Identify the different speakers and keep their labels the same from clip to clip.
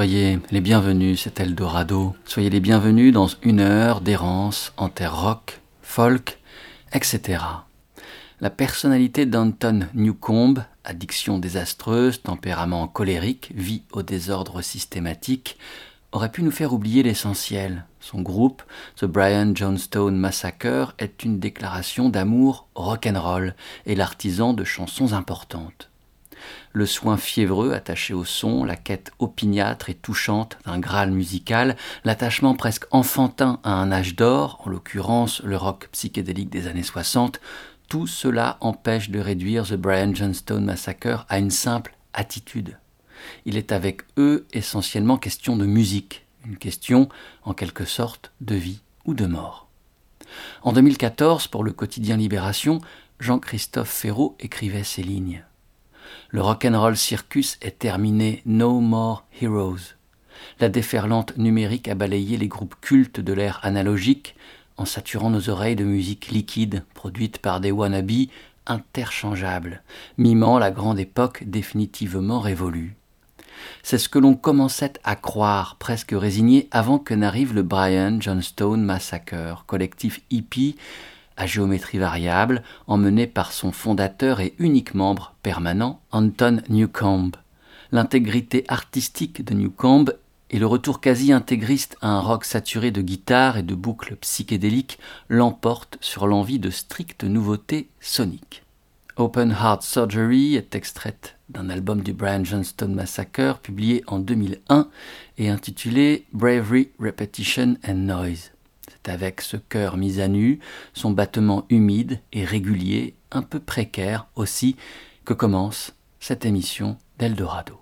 Speaker 1: soyez les bienvenus, c'est Eldorado. Soyez les bienvenus dans une heure d'errance en terre rock, folk, etc. La personnalité d'Anton Newcomb, addiction désastreuse, tempérament colérique, vie au désordre systématique, aurait pu nous faire oublier l'essentiel. Son groupe, The Brian Johnstone Massacre, est une déclaration d'amour rock'n'roll et l'artisan de chansons importantes le soin fiévreux attaché au son, la quête opiniâtre et touchante d'un Graal musical, l'attachement presque enfantin à un âge d'or, en l'occurrence le rock psychédélique des années 60, tout cela empêche de réduire The Brian Johnstone Massacre à une simple attitude. Il est avec eux essentiellement question de musique, une question en quelque sorte de vie ou de mort. En 2014, pour le quotidien Libération, Jean-Christophe Ferraud écrivait ces lignes. Le rock'n'roll circus est terminé, no more heroes. La déferlante numérique a balayé les groupes cultes de l'ère analogique en saturant nos oreilles de musique liquide produite par des wannabes interchangeables, mimant la grande époque définitivement révolue. C'est ce que l'on commençait à croire, presque résigné, avant que n'arrive le Brian Johnstone Massacre, collectif hippie à géométrie variable, emmené par son fondateur et unique membre permanent, Anton Newcomb. L'intégrité artistique de Newcomb et le retour quasi intégriste à un rock saturé de guitare et de boucles psychédéliques l'emportent sur l'envie de strictes nouveautés soniques. Open Heart Surgery est extraite d'un album du Brian Johnston Massacre publié en 2001 et intitulé Bravery, Repetition and Noise. C'est avec ce cœur mis à nu, son battement humide et régulier, un peu précaire aussi, que commence cette émission d'Eldorado.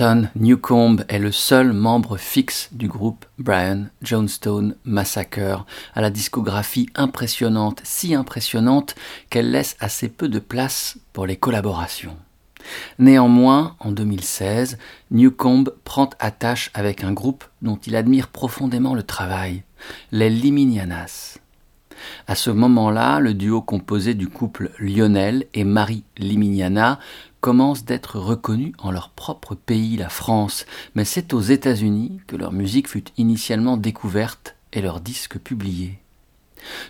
Speaker 1: Newcomb est le seul membre fixe du groupe Brian Jonestown Massacre, à la discographie impressionnante, si impressionnante qu'elle laisse assez peu de place pour les collaborations. Néanmoins, en 2016, Newcomb prend attache avec un groupe dont il admire profondément le travail, les Liminianas. À ce moment-là, le duo composé du couple Lionel et Marie Liminiana commence d'être reconnu en leur propre pays, la France, mais c'est aux États-Unis que leur musique fut initialement découverte et leurs disques publiés.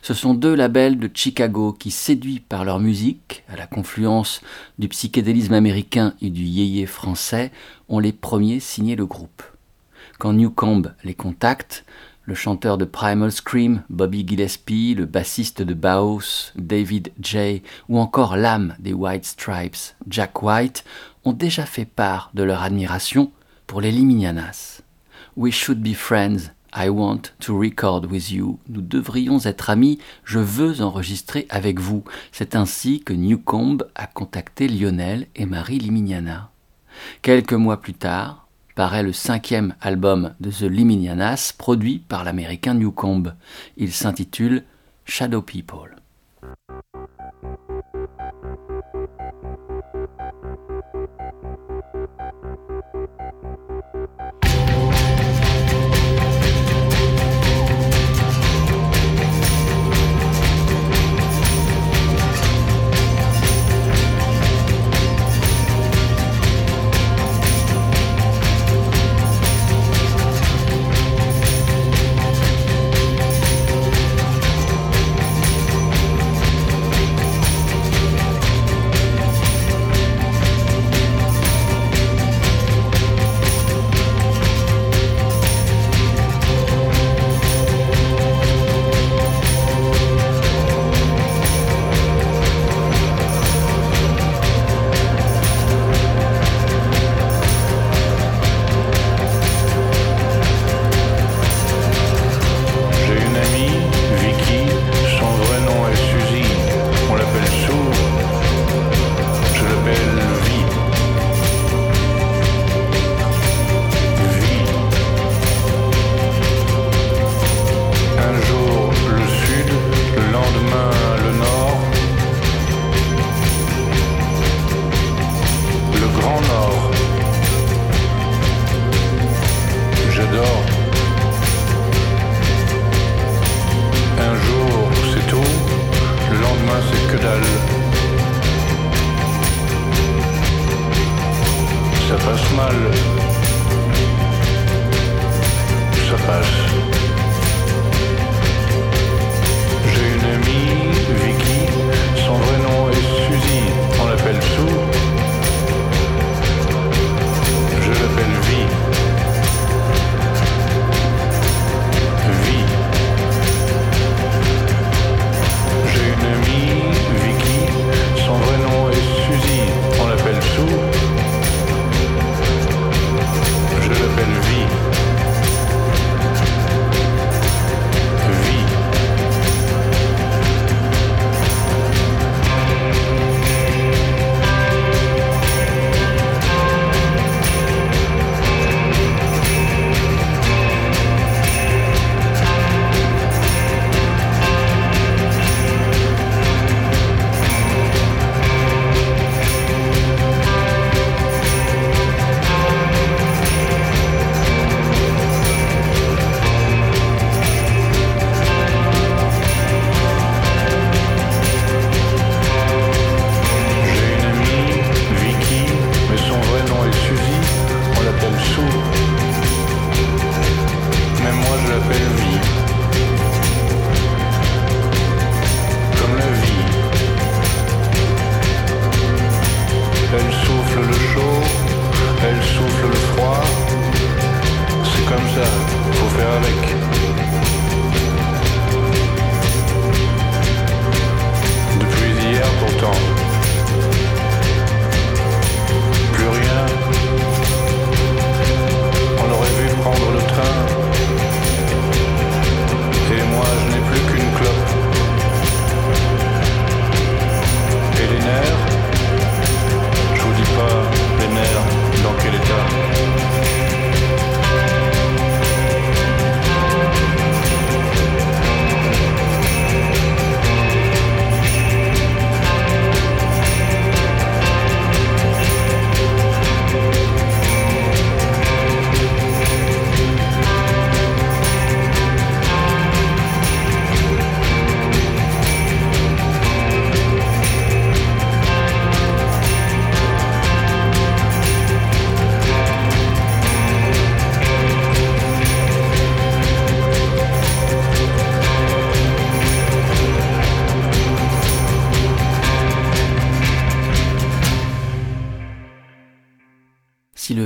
Speaker 1: Ce sont deux labels de Chicago qui, séduits par leur musique, à la confluence du psychédélisme américain et du yéyé français, ont les premiers signé le groupe. Quand Newcomb les contacte, le chanteur de Primal Scream, Bobby Gillespie, le bassiste de Baos, David J. ou encore l'âme des White Stripes, Jack White, ont déjà fait part de leur admiration pour les Liminianas. We should be friends, I want to record with you. Nous devrions être amis, je veux enregistrer avec vous. C'est ainsi que Newcomb a contacté Lionel et Marie Liminiana. Quelques mois plus tard, paraît le cinquième album de The Liminianas produit par l'américain Newcomb. Il s'intitule Shadow People.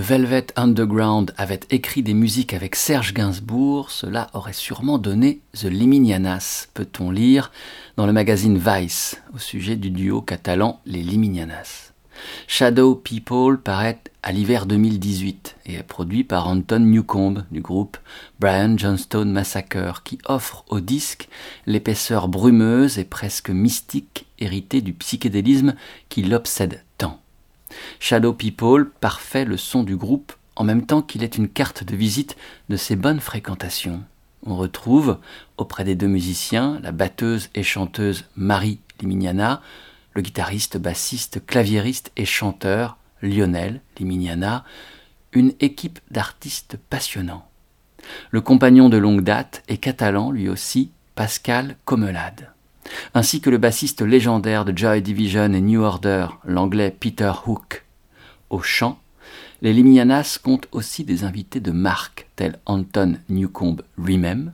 Speaker 1: Velvet Underground avait écrit des musiques avec Serge Gainsbourg, cela aurait sûrement donné The Liminianas, peut-on lire dans le magazine Vice, au sujet du duo catalan Les Liminianas? Shadow People paraît à l'hiver 2018 et est produit par Anton Newcomb du groupe Brian Johnstone Massacre qui offre au disque l'épaisseur brumeuse et presque mystique héritée du psychédélisme qui l'obsède tant. Shadow People parfait le son du groupe en même temps qu'il est une carte de visite de ses bonnes fréquentations. On retrouve, auprès des deux musiciens, la batteuse et chanteuse Marie Limignana, le guitariste, bassiste, claviériste et chanteur Lionel Limignana, une équipe d'artistes passionnants. Le compagnon de longue date est catalan lui aussi, Pascal Comelade, ainsi que le bassiste légendaire de Joy Division et New Order, l'anglais Peter Hook. Au chant, les Limianas comptent aussi des invités de marque tels Anton Newcomb lui-même,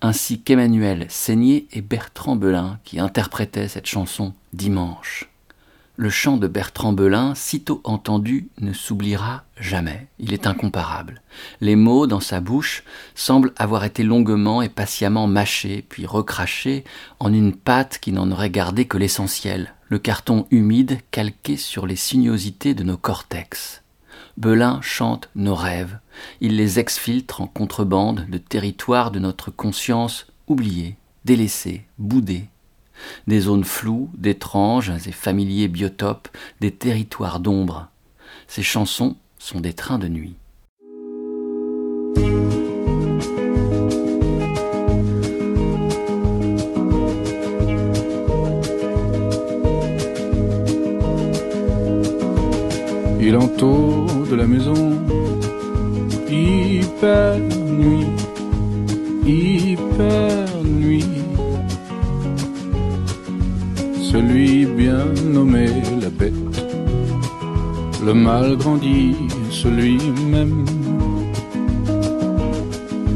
Speaker 1: ainsi qu'Emmanuel Seigné et Bertrand Belin qui interprétaient cette chanson dimanche. Le chant de Bertrand Belin, sitôt entendu, ne s'oubliera jamais. Il est incomparable. Les mots dans sa bouche semblent avoir été longuement et patiemment mâchés, puis recrachés en une pâte qui n'en aurait gardé que l'essentiel, le carton humide calqué sur les sinuosités de nos cortex. Belin chante nos rêves. Il les exfiltre en contrebande de territoires de notre conscience oubliés, délaissés, boudés, des zones floues, d'étranges et familiers biotopes, des territoires d'ombre. Ces chansons sont des trains de nuit.
Speaker 2: Le mal grandit, celui même.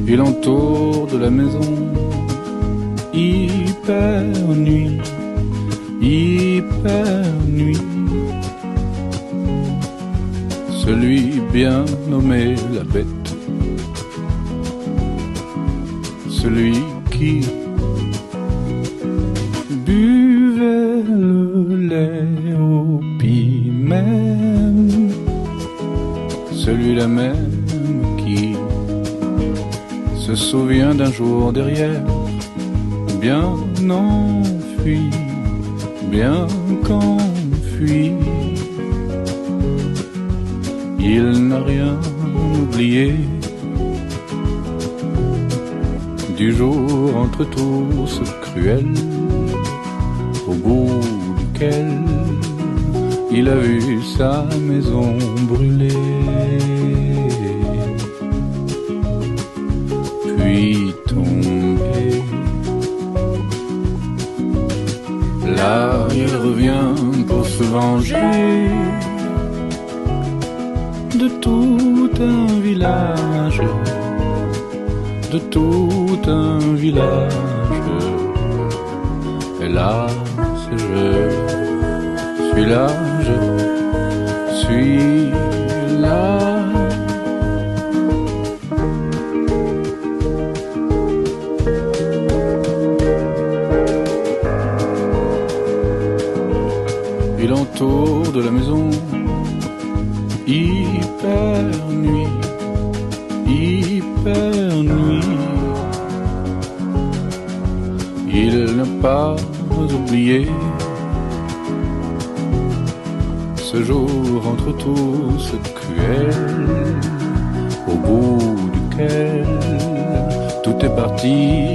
Speaker 2: Il entoure de la maison, hyper nuit, hyper nuit. Celui bien nommé la bête. Celui qui d'un jour derrière, bien enfui, bien qu'enfui. Il n'a rien oublié du jour entre tous cruel au bout duquel il a vu sa maison brûler. Venger de tout un village, de tout un village. Là, je suis là, je suis De la maison, hyper nuit, hyper nuit. Il n'a pas oublié ce jour entre tous cruel, au bout duquel tout est parti,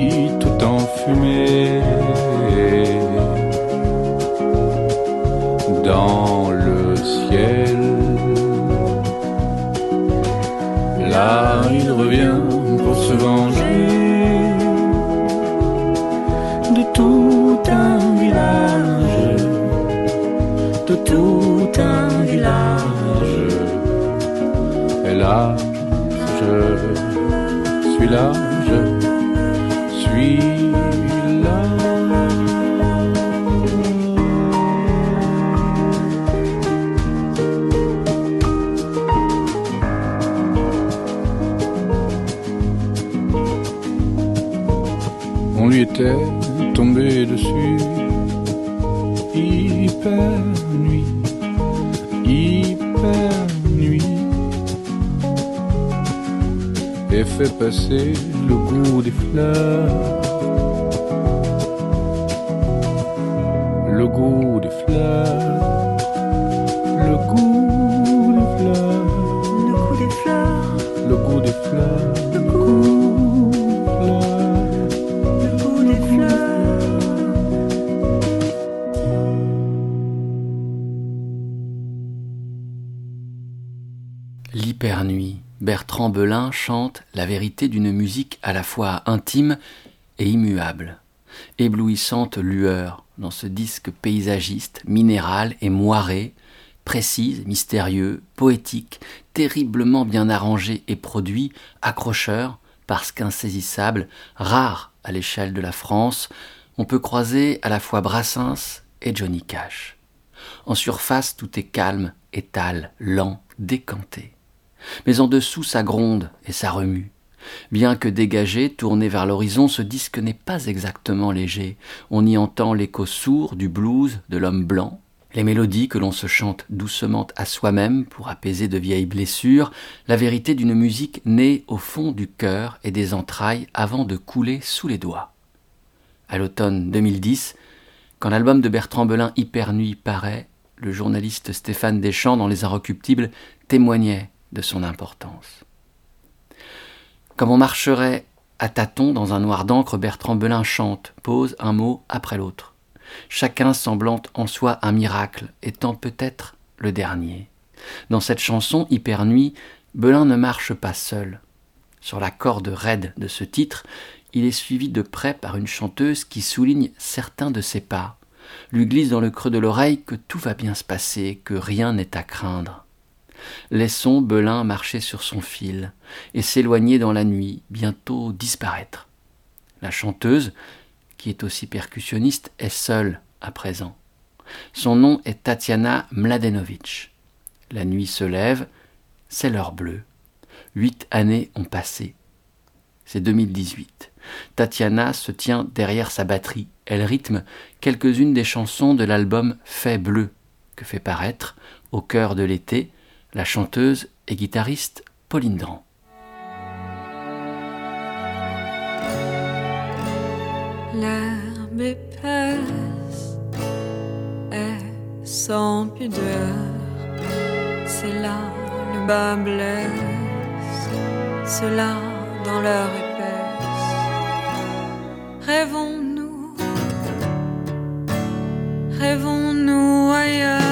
Speaker 2: t'es tombé dessus. Hyper nuit, hyper nuit. Et fait passer le goût des fleurs. Le goût
Speaker 1: la vérité d'une musique à la fois intime et immuable. Éblouissante lueur dans ce disque paysagiste, minéral et moiré, précise, mystérieux, poétique, terriblement bien arrangé et produit, accrocheur, parce qu'insaisissable, rare à l'échelle de la France, on peut croiser à la fois Brassens et Johnny Cash. En surface, tout est calme, étal, lent, décanté. Mais en dessous, ça gronde et ça remue. Bien que dégagé, tourné vers l'horizon, ce disque n'est pas exactement léger. On y entend l'écho sourd du blues de l'homme blanc, les mélodies que l'on se chante doucement à soi-même pour apaiser de vieilles blessures, la vérité d'une musique née au fond du cœur et des entrailles avant de couler sous les doigts. À l'automne 2010, quand l'album de Bertrand Belin Hypernuit paraît, le journaliste Stéphane Deschamps dans Les Inrecuptibles témoignait de son importance. Comme on marcherait à tâtons dans un noir d'encre, Bertrand Belin chante, pose un mot après l'autre, chacun semblant en soi un miracle, étant peut-être le dernier. Dans cette chanson Hypernuit, Belin ne marche pas seul. Sur la corde raide de ce titre, il est suivi de près par une chanteuse qui souligne certains de ses pas, lui glisse dans le creux de l'oreille que tout va bien se passer, que rien n'est à craindre. Laissons Belin marcher sur son fil et s'éloigner dans la nuit, bientôt disparaître. La chanteuse, qui est aussi percussionniste, est seule à présent. Son nom est Tatiana Mladenovic. La nuit se lève, c'est l'heure bleue. Huit années ont passé. C'est 2018. Tatiana se tient derrière sa batterie. Elle rythme quelques-unes des chansons de l'album Fait bleu que fait paraître, au cœur de l'été, la chanteuse et guitariste Pauline Dran.
Speaker 3: L'herbe épaisse est sans pudeur. C'est là le bas blesse, cela dans leur épaisse. Rêvons-nous, rêvons-nous ailleurs.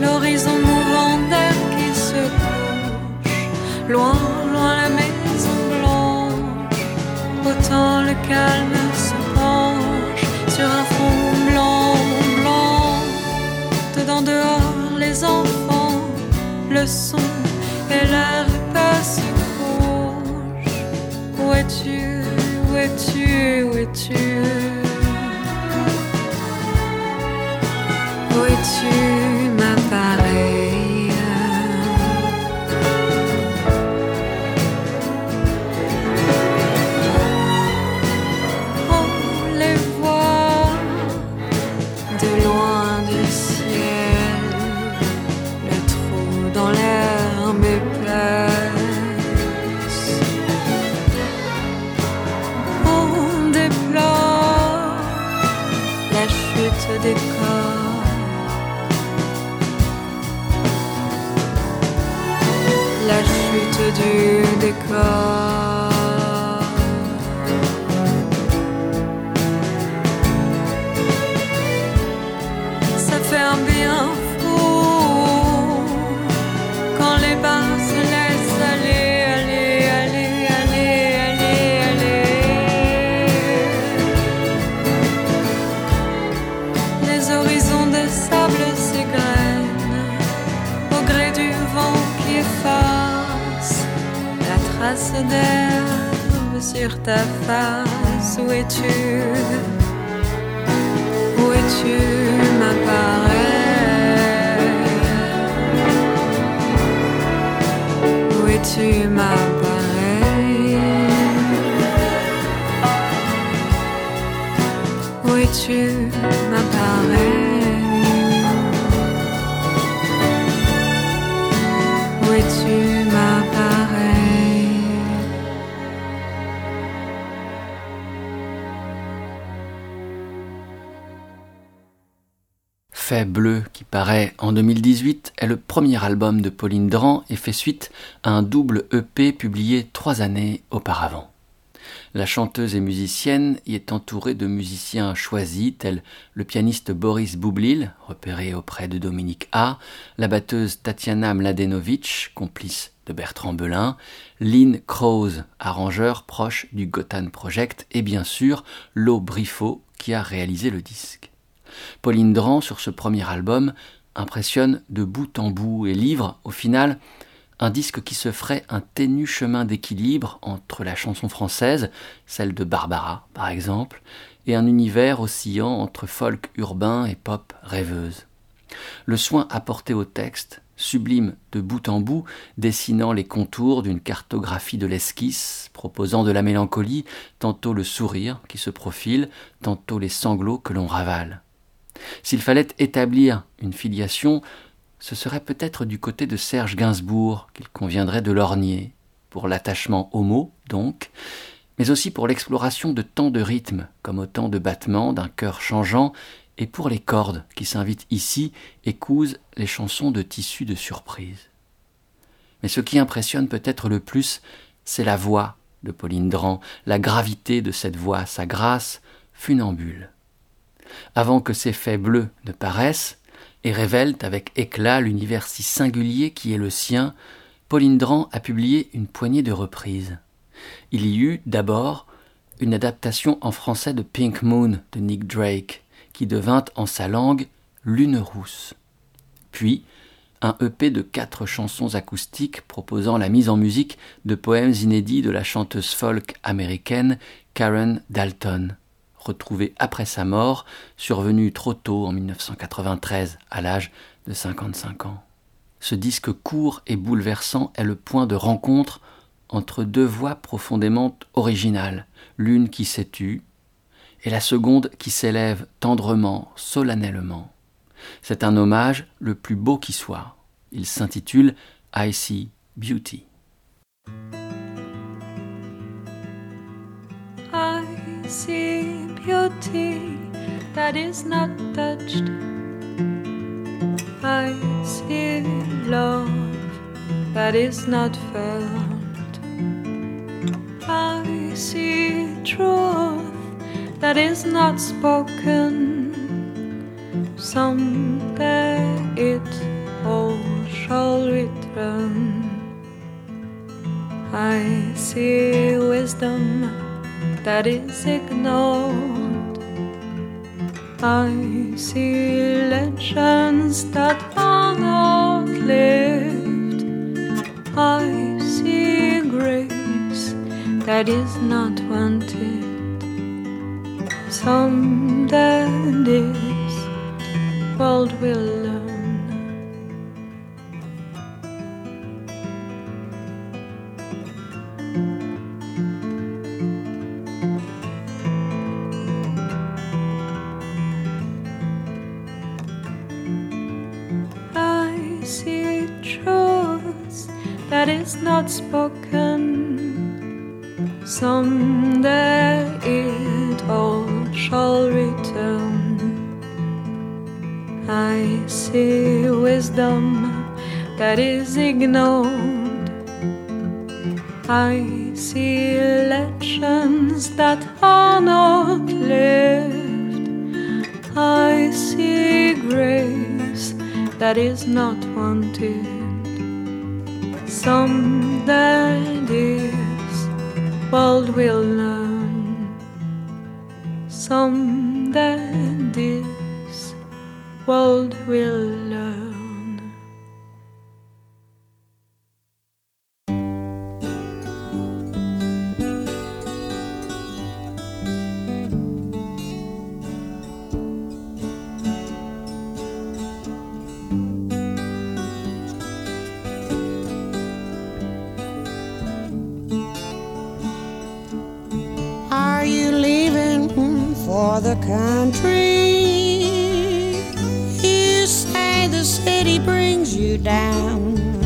Speaker 3: L'horizon mouvant d'air qui se couche, loin, loin la maison blanche, autant le calme se penche sur un fond blanc, blanc, dedans dehors les enfants, le son et l'air pas se couche. Où es-tu, où es-tu, où es-tu? Où es-tu, sur ta face. Où es-tu?
Speaker 1: Où es-tu? Bleu, qui paraît en 2018, est le premier album de Pauline Dran et fait suite à un double EP publié trois années auparavant. La chanteuse et musicienne y est entourée de musiciens choisis tels le pianiste Boris Boublil, repéré auprès de Dominique A, la batteuse Tatiana Mladenovic, complice de Bertrand Belin, Lynn Krause, arrangeur proche du Gotan Project, et bien sûr Lo Briffaut qui a réalisé le disque. Pauline Dran, sur ce premier album, impressionne de bout en bout et livre, au final, un disque qui se ferait un ténu chemin d'équilibre entre la chanson française, celle de Barbara par exemple, et un univers oscillant entre folk urbain et pop rêveuse. Le soin apporté au texte, sublime de bout en bout, dessinant les contours d'une cartographie de l'esquisse, proposant de la mélancolie, tantôt le sourire qui se profile, tantôt les sanglots que l'on ravale. S'il fallait établir une filiation, ce serait peut-être du côté de Serge Gainsbourg qu'il conviendrait de lorgner, pour l'attachement au mot, donc, mais aussi pour l'exploration de tant de rythmes, comme autant de battements d'un cœur changeant, et pour les cordes qui s'invitent ici et cousent les chansons de tissus de surprise. Mais ce qui impressionne peut-être le plus, c'est la voix de Pauline Dran, la gravité de cette voix, sa grâce funambule avant que ces faits bleus ne paraissent et révèlent avec éclat l'univers si singulier qui est le sien, Pauline Dran a publié une poignée de reprises. Il y eut d'abord une adaptation en français de Pink Moon de Nick Drake, qui devint en sa langue Lune rousse. Puis un EP de quatre chansons acoustiques proposant la mise en musique de poèmes inédits de la chanteuse folk américaine Karen Dalton retrouvé après sa mort, survenu trop tôt en 1993 à l'âge de 55 ans. Ce disque court et bouleversant est le point de rencontre entre deux voix profondément originales, l'une qui s'est tue et la seconde qui s'élève tendrement, solennellement. C'est un hommage le plus beau qui soit. Il s'intitule I See Beauty.
Speaker 3: I see beauty that is not touched. I see love that is not felt. I see truth that is not spoken. Someday it all shall return. I see wisdom that is ignored. I see legends that are not lived. I see grace that is not wanted. Someday this world will that is not wanted
Speaker 4: for the country. You say the city brings you down.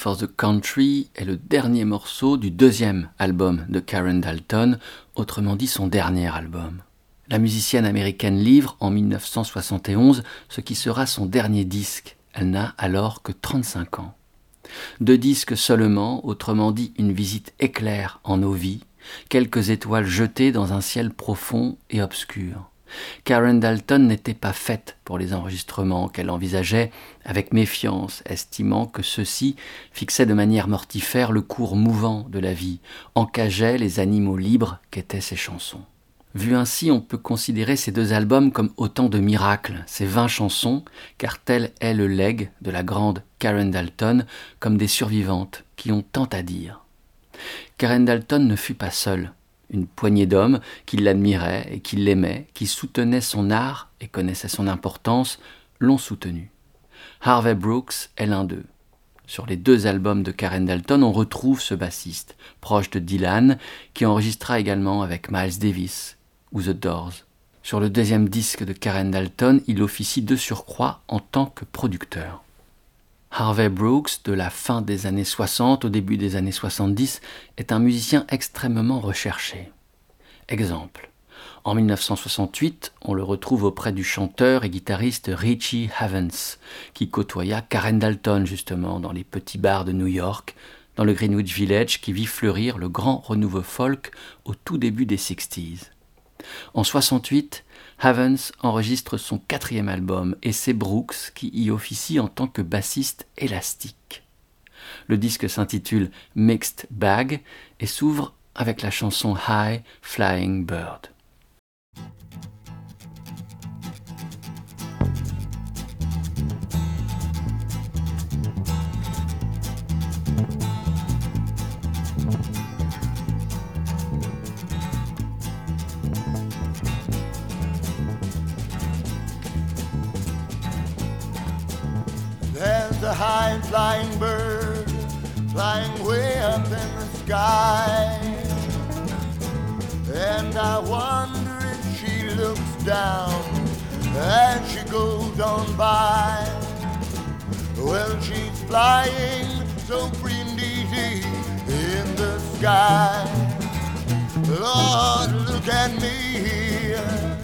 Speaker 1: For the Country est le dernier morceau du deuxième album de Karen Dalton, autrement dit son dernier album. La musicienne américaine livre en 1971 ce qui sera son dernier disque. Elle n'a alors que 35 ans. Deux disques seulement, autrement dit une visite éclair en nos vies, quelques étoiles jetées dans un ciel profond et obscur. Karen Dalton n'était pas faite pour les enregistrements qu'elle envisageait avec méfiance, estimant que ceux-ci fixaient de manière mortifère le cours mouvant de la vie, encageaient les animaux libres qu'étaient ses chansons. Vu ainsi, on peut considérer ces deux albums comme autant de miracles, ces vingt chansons, car tel est le legs de la grande Karen Dalton, comme des survivantes qui ont tant à dire. Karen Dalton ne fut pas seule. Une poignée d'hommes qui l'admiraient et qui l'aimaient, qui soutenaient son art et connaissaient son importance, l'ont soutenu. Harvey Brooks est l'un d'eux. Sur les deux albums de Karen Dalton, on retrouve ce bassiste, proche de Dylan, qui enregistra également avec Miles Davis ou The Doors. Sur le deuxième disque de Karen Dalton, il officie de surcroît en tant que producteur. Harvey Brooks, de la fin des années 60 au début des années 70, est un musicien extrêmement recherché. Exemple. En 1968, on le retrouve auprès du chanteur et guitariste Richie Havens, qui côtoya Karen Dalton justement dans les petits bars de New York, dans le Greenwich Village qui vit fleurir le grand renouveau folk au tout début des 60s. En 68, Havens enregistre son quatrième album et c'est Brooks qui y officie en tant que bassiste élastique. Le disque s'intitule Mixed Bag et s'ouvre avec la chanson High Flying Bird.
Speaker 5: Flying bird flying way up in the sky. And I wonder if she looks down as she goes on by. Well, she's flying so free and easy in the sky. Lord, look at me here.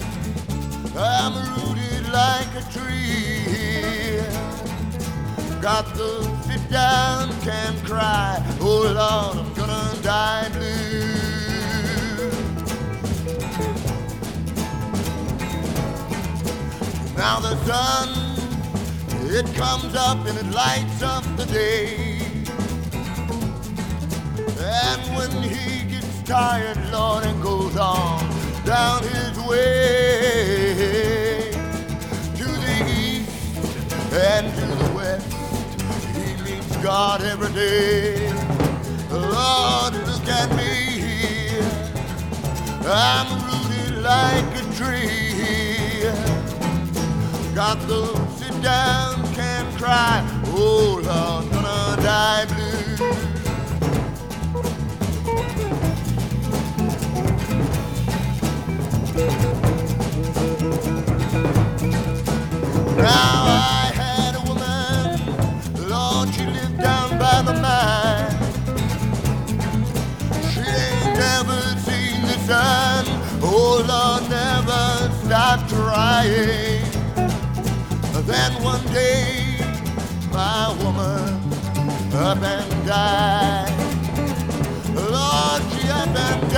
Speaker 5: I'm rooted like a tree. Got to sit down, can't cry. Oh Lord, I'm gonna die blue. Now the sun, it comes up and it lights up the day. And when he gets tired, Lord, and goes on down his way to the east and to the west, God every day. Lord, look at me here. I'm rooted like a tree. Got to sit down, can't cry. Oh Lord, gonna die blue. Now She ain't never seen the sun. Oh Lord, never stop trying. Then one day, my woman up and died. Lord, she up and died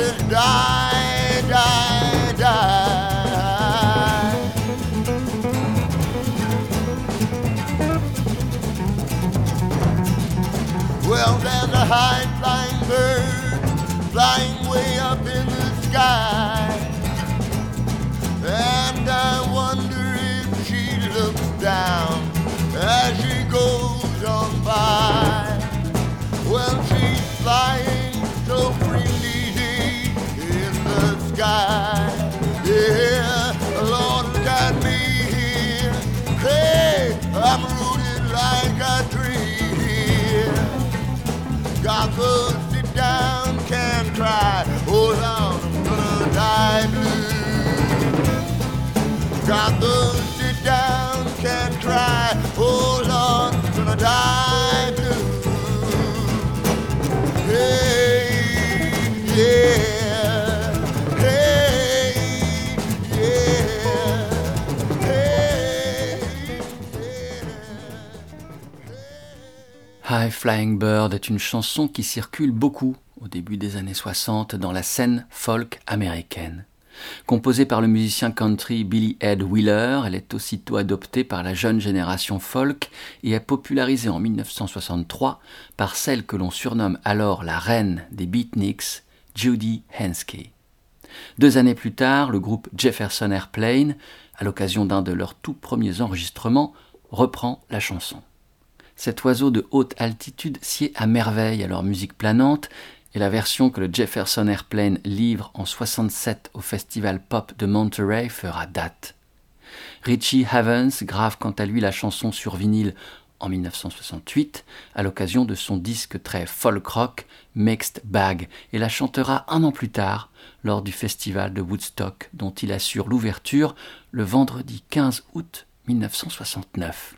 Speaker 5: fly die, die, die. Well, there's a high flying bird flying way up in the sky. And I wonder if she looks down as she goes on by. Well, she's flying sugar tree. Gotta sit down, can't cry. Oh, Hold on, I'm gonna die blue. Gotta sit down, can't cry. Oh, Hold on, I'm gonna die.
Speaker 1: High Flying Bird est une chanson qui circule beaucoup au début des années 60 dans la scène folk américaine. Composée par le musicien country Billy Ed Wheeler, elle est aussitôt adoptée par la jeune génération folk et est popularisée en 1963 par celle que l'on surnomme alors la reine des beatniks, Judy Henske. Deux années plus tard, le groupe Jefferson Airplane, à l'occasion d'un de leurs tout premiers enregistrements, reprend la chanson. Cet oiseau de haute altitude sied à merveille à leur musique planante et la version que le Jefferson Airplane livre en 67 au Festival Pop de Monterey fera date. Richie Havens grave quant à lui la chanson sur vinyle en 1968 à l'occasion de son disque très folk rock Mixed Bag et la chantera un an plus tard lors du festival de Woodstock dont il assure l'ouverture le vendredi 15 août 1969.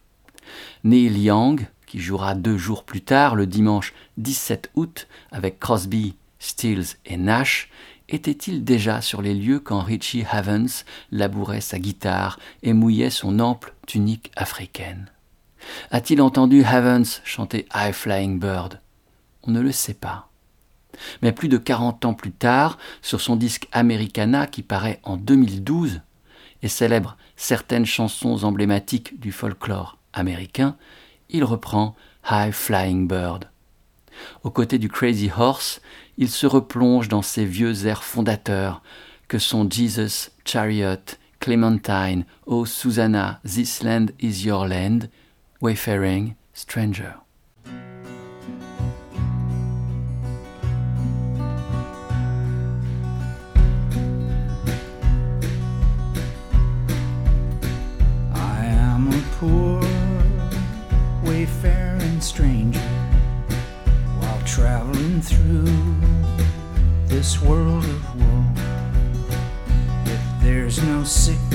Speaker 1: Neil Young, qui jouera deux jours plus tard, le dimanche 17 août, avec Crosby, Stills et Nash, était-il déjà sur les lieux quand Richie Havens labourait sa guitare et mouillait son ample tunique africaine? A-t-il entendu Havens chanter High Flying Bird? On ne le sait pas. Mais plus de 40 ans plus tard, sur son disque Americana qui paraît en 2012 et célèbre certaines chansons emblématiques du folklore américain, il reprend High Flying Bird. Aux côtés du Crazy Horse, il se replonge dans ses vieux airs fondateurs que sont Jesus, Chariot, Clementine, Oh Susanna, This Land is Your Land, Wayfaring, Stranger.
Speaker 6: through this world of woe. If there's no sickness,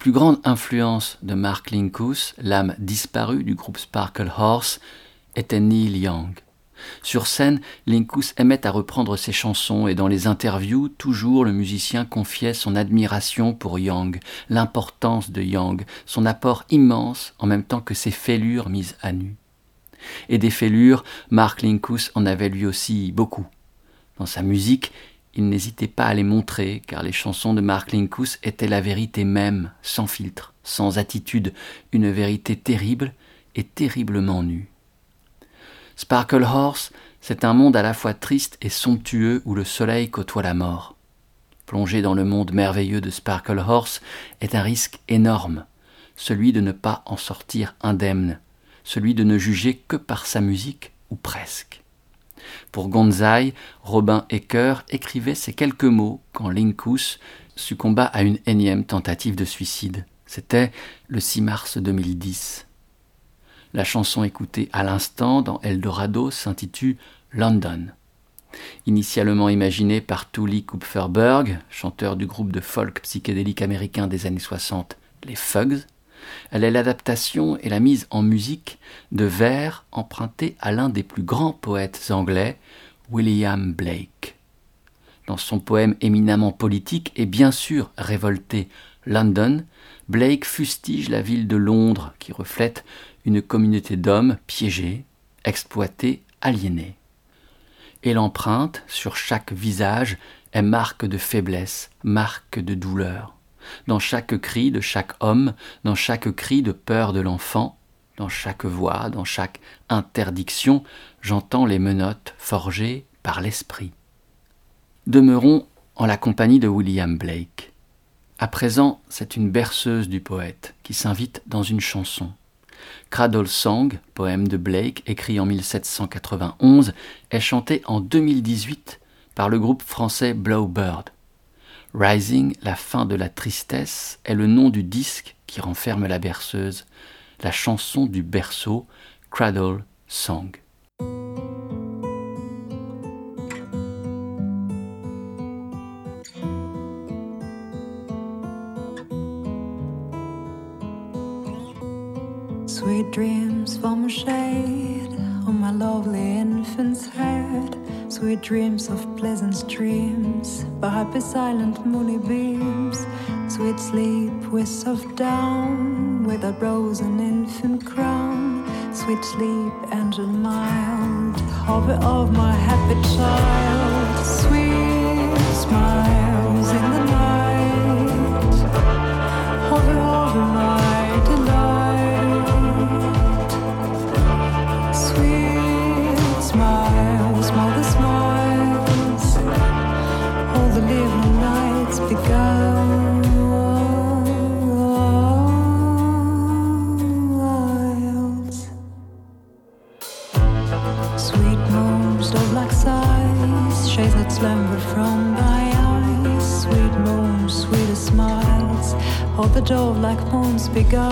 Speaker 1: plus grande influence de Mark Linkous, l'âme disparue du groupe Sparkle Horse, était Neil Young. Sur scène, Linkous aimait à reprendre ses chansons et dans les interviews, toujours le musicien confiait son admiration pour Young, l'importance de Young, son apport immense en même temps que ses fêlures mises à nu. Et des fêlures, Mark Linkous en avait lui aussi beaucoup. Dans sa musique, il n'hésitait pas à les montrer, car les chansons de Mark Linkous étaient la vérité même, sans filtre, sans attitude, une vérité terrible et terriblement nue. Sparkle Horse, c'est un monde à la fois triste et somptueux où le soleil côtoie la mort. Plonger dans le monde merveilleux de Sparkle Horse est un risque énorme, celui de ne pas en sortir indemne, celui de ne juger que par sa musique, ou presque. Pour Gonzai, Robin Ecker écrivait ces quelques mots quand Linkous succomba à une énième tentative de suicide. C'était le 6 mars 2010. La chanson écoutée à l'instant dans Eldorado s'intitule London. Initialement imaginée par Tully Kupferberg, chanteur du groupe de folk psychédélique américain des années 60, les Fugs, elle est l'adaptation et la mise en musique de vers empruntés à l'un des plus grands poètes anglais, William Blake. Dans son poème éminemment politique et bien sûr révolté London, Blake fustige la ville de Londres qui reflète une communauté d'hommes piégés, exploités, aliénés. Et l'empreinte sur chaque visage est marque de faiblesse, marque de douleur dans chaque cri de chaque homme, dans chaque cri de peur de l'enfant, dans chaque voix, dans chaque interdiction, j'entends les menottes forgées par l'esprit. Demeurons en la compagnie de William Blake. À présent, c'est une berceuse du poète qui s'invite dans une chanson. Cradle Song, poème de Blake écrit en 1791, est chanté en 2018 par le groupe français Blowbird. Rising, la fin de la tristesse, est le nom du disque qui renferme la berceuse, la chanson du berceau, Cradle Song.
Speaker 3: Sweet dreams from a shade on my lovely infant's. Sweet dreams of pleasant streams by happy silent moony beams. Sweet sleep with soft down without rose and infant crown. Sweet sleep, angel mild, hover of my happy child. Sweet smiles
Speaker 1: begun.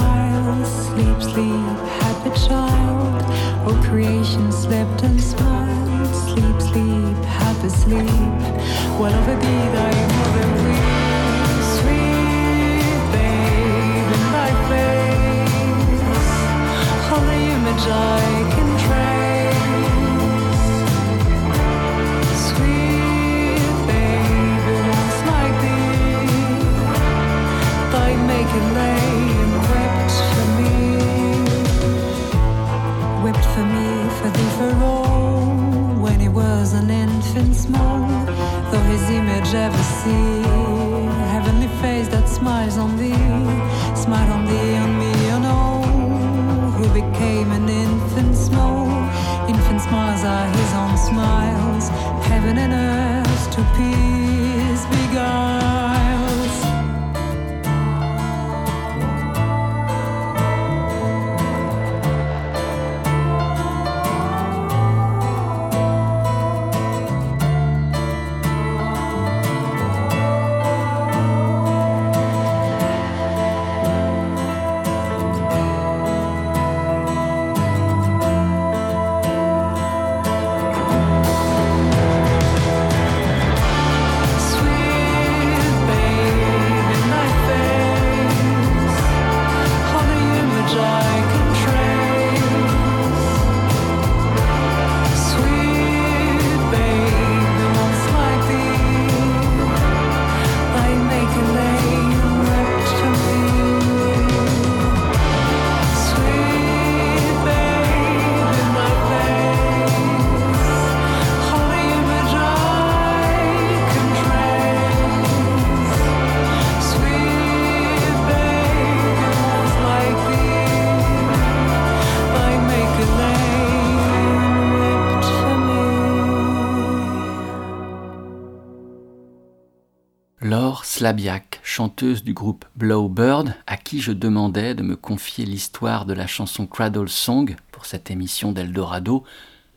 Speaker 1: Chanteuse du groupe Blowbird, à qui je demandais de me confier l'histoire de la chanson Cradle Song pour cette émission d'Eldorado,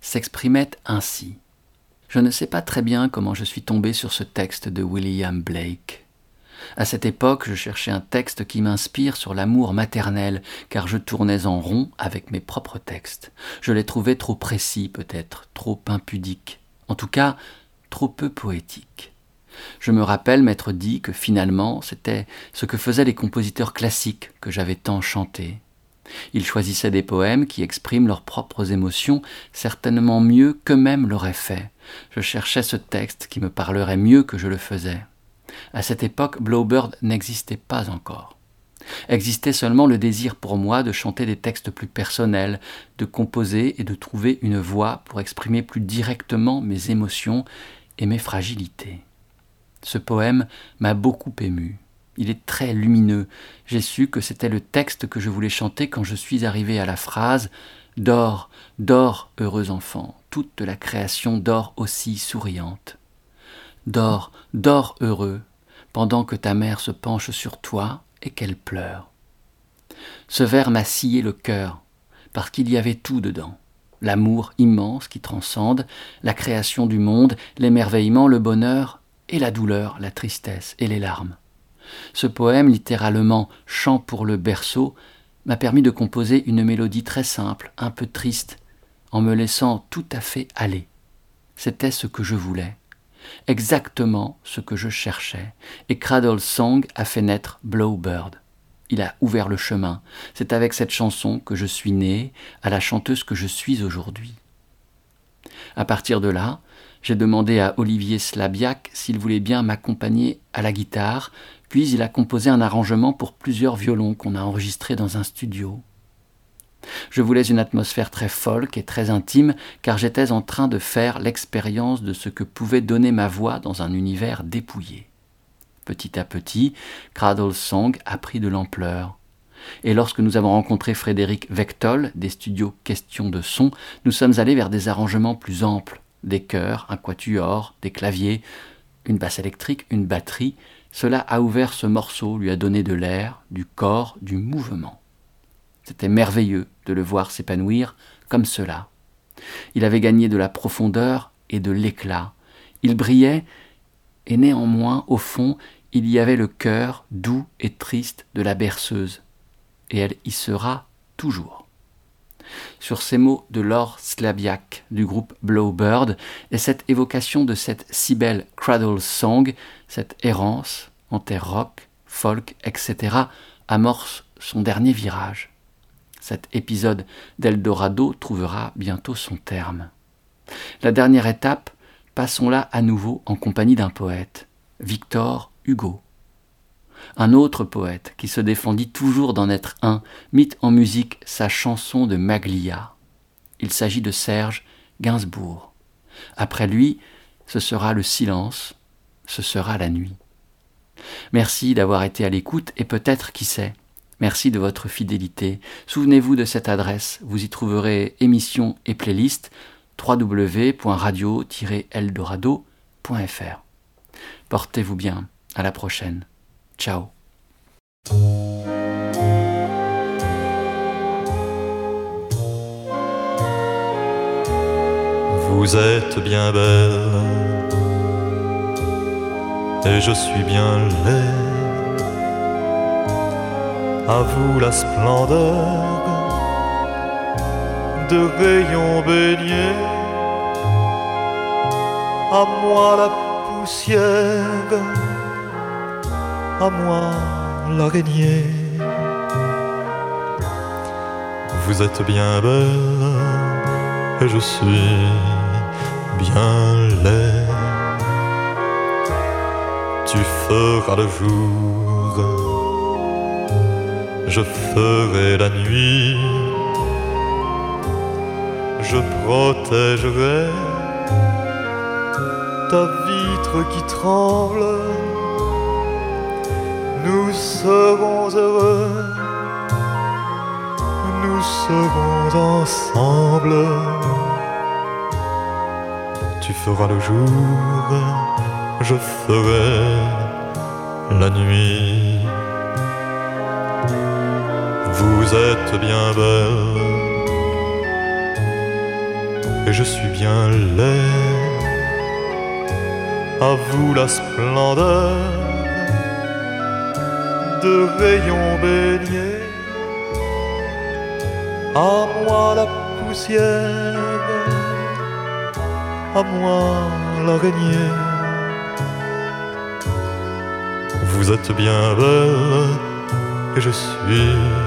Speaker 1: s'exprimait ainsi. Je ne sais pas très bien comment je suis tombé sur ce texte de William Blake. À cette époque, je cherchais un texte qui m'inspire sur l'amour maternel, car je tournais en rond avec mes propres textes. Je les trouvais trop précis, peut-être, trop impudiques, en tout cas, trop peu poétiques. Je me rappelle m'être dit que finalement c'était ce que faisaient les compositeurs classiques que j'avais tant chantés. Ils choisissaient des poèmes qui expriment leurs propres émotions certainement mieux qu'eux-mêmes l'auraient fait. Je cherchais ce texte qui me parlerait mieux que je le faisais. À cette époque, Blowbird n'existait pas encore. Existait seulement le désir pour moi de chanter des textes plus personnels, de composer et de trouver une voix pour exprimer plus directement mes émotions et mes fragilités. Ce poème m'a beaucoup ému. Il est très lumineux. J'ai su que c'était le texte que je voulais chanter quand je suis arrivé à la phrase Dors, dors, heureux enfant, toute la création dort aussi souriante. Dors, dors heureux, pendant que ta mère se penche sur toi et qu'elle pleure. Ce vers m'a scié le cœur, parce qu'il y avait tout dedans. L'amour immense qui transcende, la création du monde, l'émerveillement, le bonheur et la douleur, la tristesse et les larmes. Ce poème, littéralement chant pour le berceau, m'a permis de composer une mélodie très simple, un peu triste, en me laissant tout à fait aller. C'était ce que je voulais, exactement ce que je cherchais, et Cradle Song a fait naître Blowbird. Il a ouvert le chemin. C'est avec cette chanson que je suis né, à la chanteuse que je suis aujourd'hui. À partir de là, j'ai demandé à Olivier Slabiak s'il voulait bien m'accompagner à la guitare, puis il a composé un arrangement pour plusieurs violons qu'on a enregistrés dans un studio. Je voulais une atmosphère très folk et très intime, car j'étais en train de faire l'expérience de ce que pouvait donner ma voix dans un univers dépouillé. Petit à petit, Cradle Song a pris de l'ampleur. Et lorsque nous avons rencontré Frédéric Vectol des studios Questions de son, nous sommes allés vers des arrangements plus amples, des chœurs, un quatuor, des claviers, une basse électrique, une batterie. Cela a ouvert ce morceau, lui a donné de l'air, du corps, du mouvement. C'était merveilleux de le voir s'épanouir comme cela. Il avait gagné de la profondeur et de l'éclat. Il brillait, et néanmoins, au fond, il y avait le cœur doux et triste de la berceuse, et elle y sera toujours. Sur ces mots de Laure Slabiak du groupe Blowbird, et cette évocation de cette si belle cradle song, cette errance en terre rock, folk, etc., amorce son dernier virage. Cet épisode d'Eldorado trouvera bientôt son terme. La dernière étape, passons-la à nouveau en compagnie d'un poète, Victor Hugo. Un autre poète qui se défendit toujours d'en être un mit en musique sa chanson de Maglia. Il s'agit de Serge Gainsbourg. Après lui, ce sera le silence, ce sera la nuit. Merci d'avoir été à l'écoute et peut-être, qui sait, merci de votre fidélité. Souvenez-vous de cette adresse, vous y trouverez émissions et playlists www.radio-eldorado.fr. Portez-vous bien. À la prochaine. Ciao.
Speaker 7: Vous êtes bien belle et je suis bien laid. À vous la splendeur de rayons baignés, à moi la poussière, à moi l'araignée. Vous êtes bien belle et je suis bien laid. Tu feras le jour, je ferai la nuit, je protégerai ta vitre qui tremble. Nous serons heureux, nous serons ensemble. Tu feras le jour, je ferai la nuit. Vous êtes bien belle. Et je suis bien laid. À vous la splendeur de rayons baignés, à moi la poussière à moi l'araignée. Vous êtes bien belle et je suis.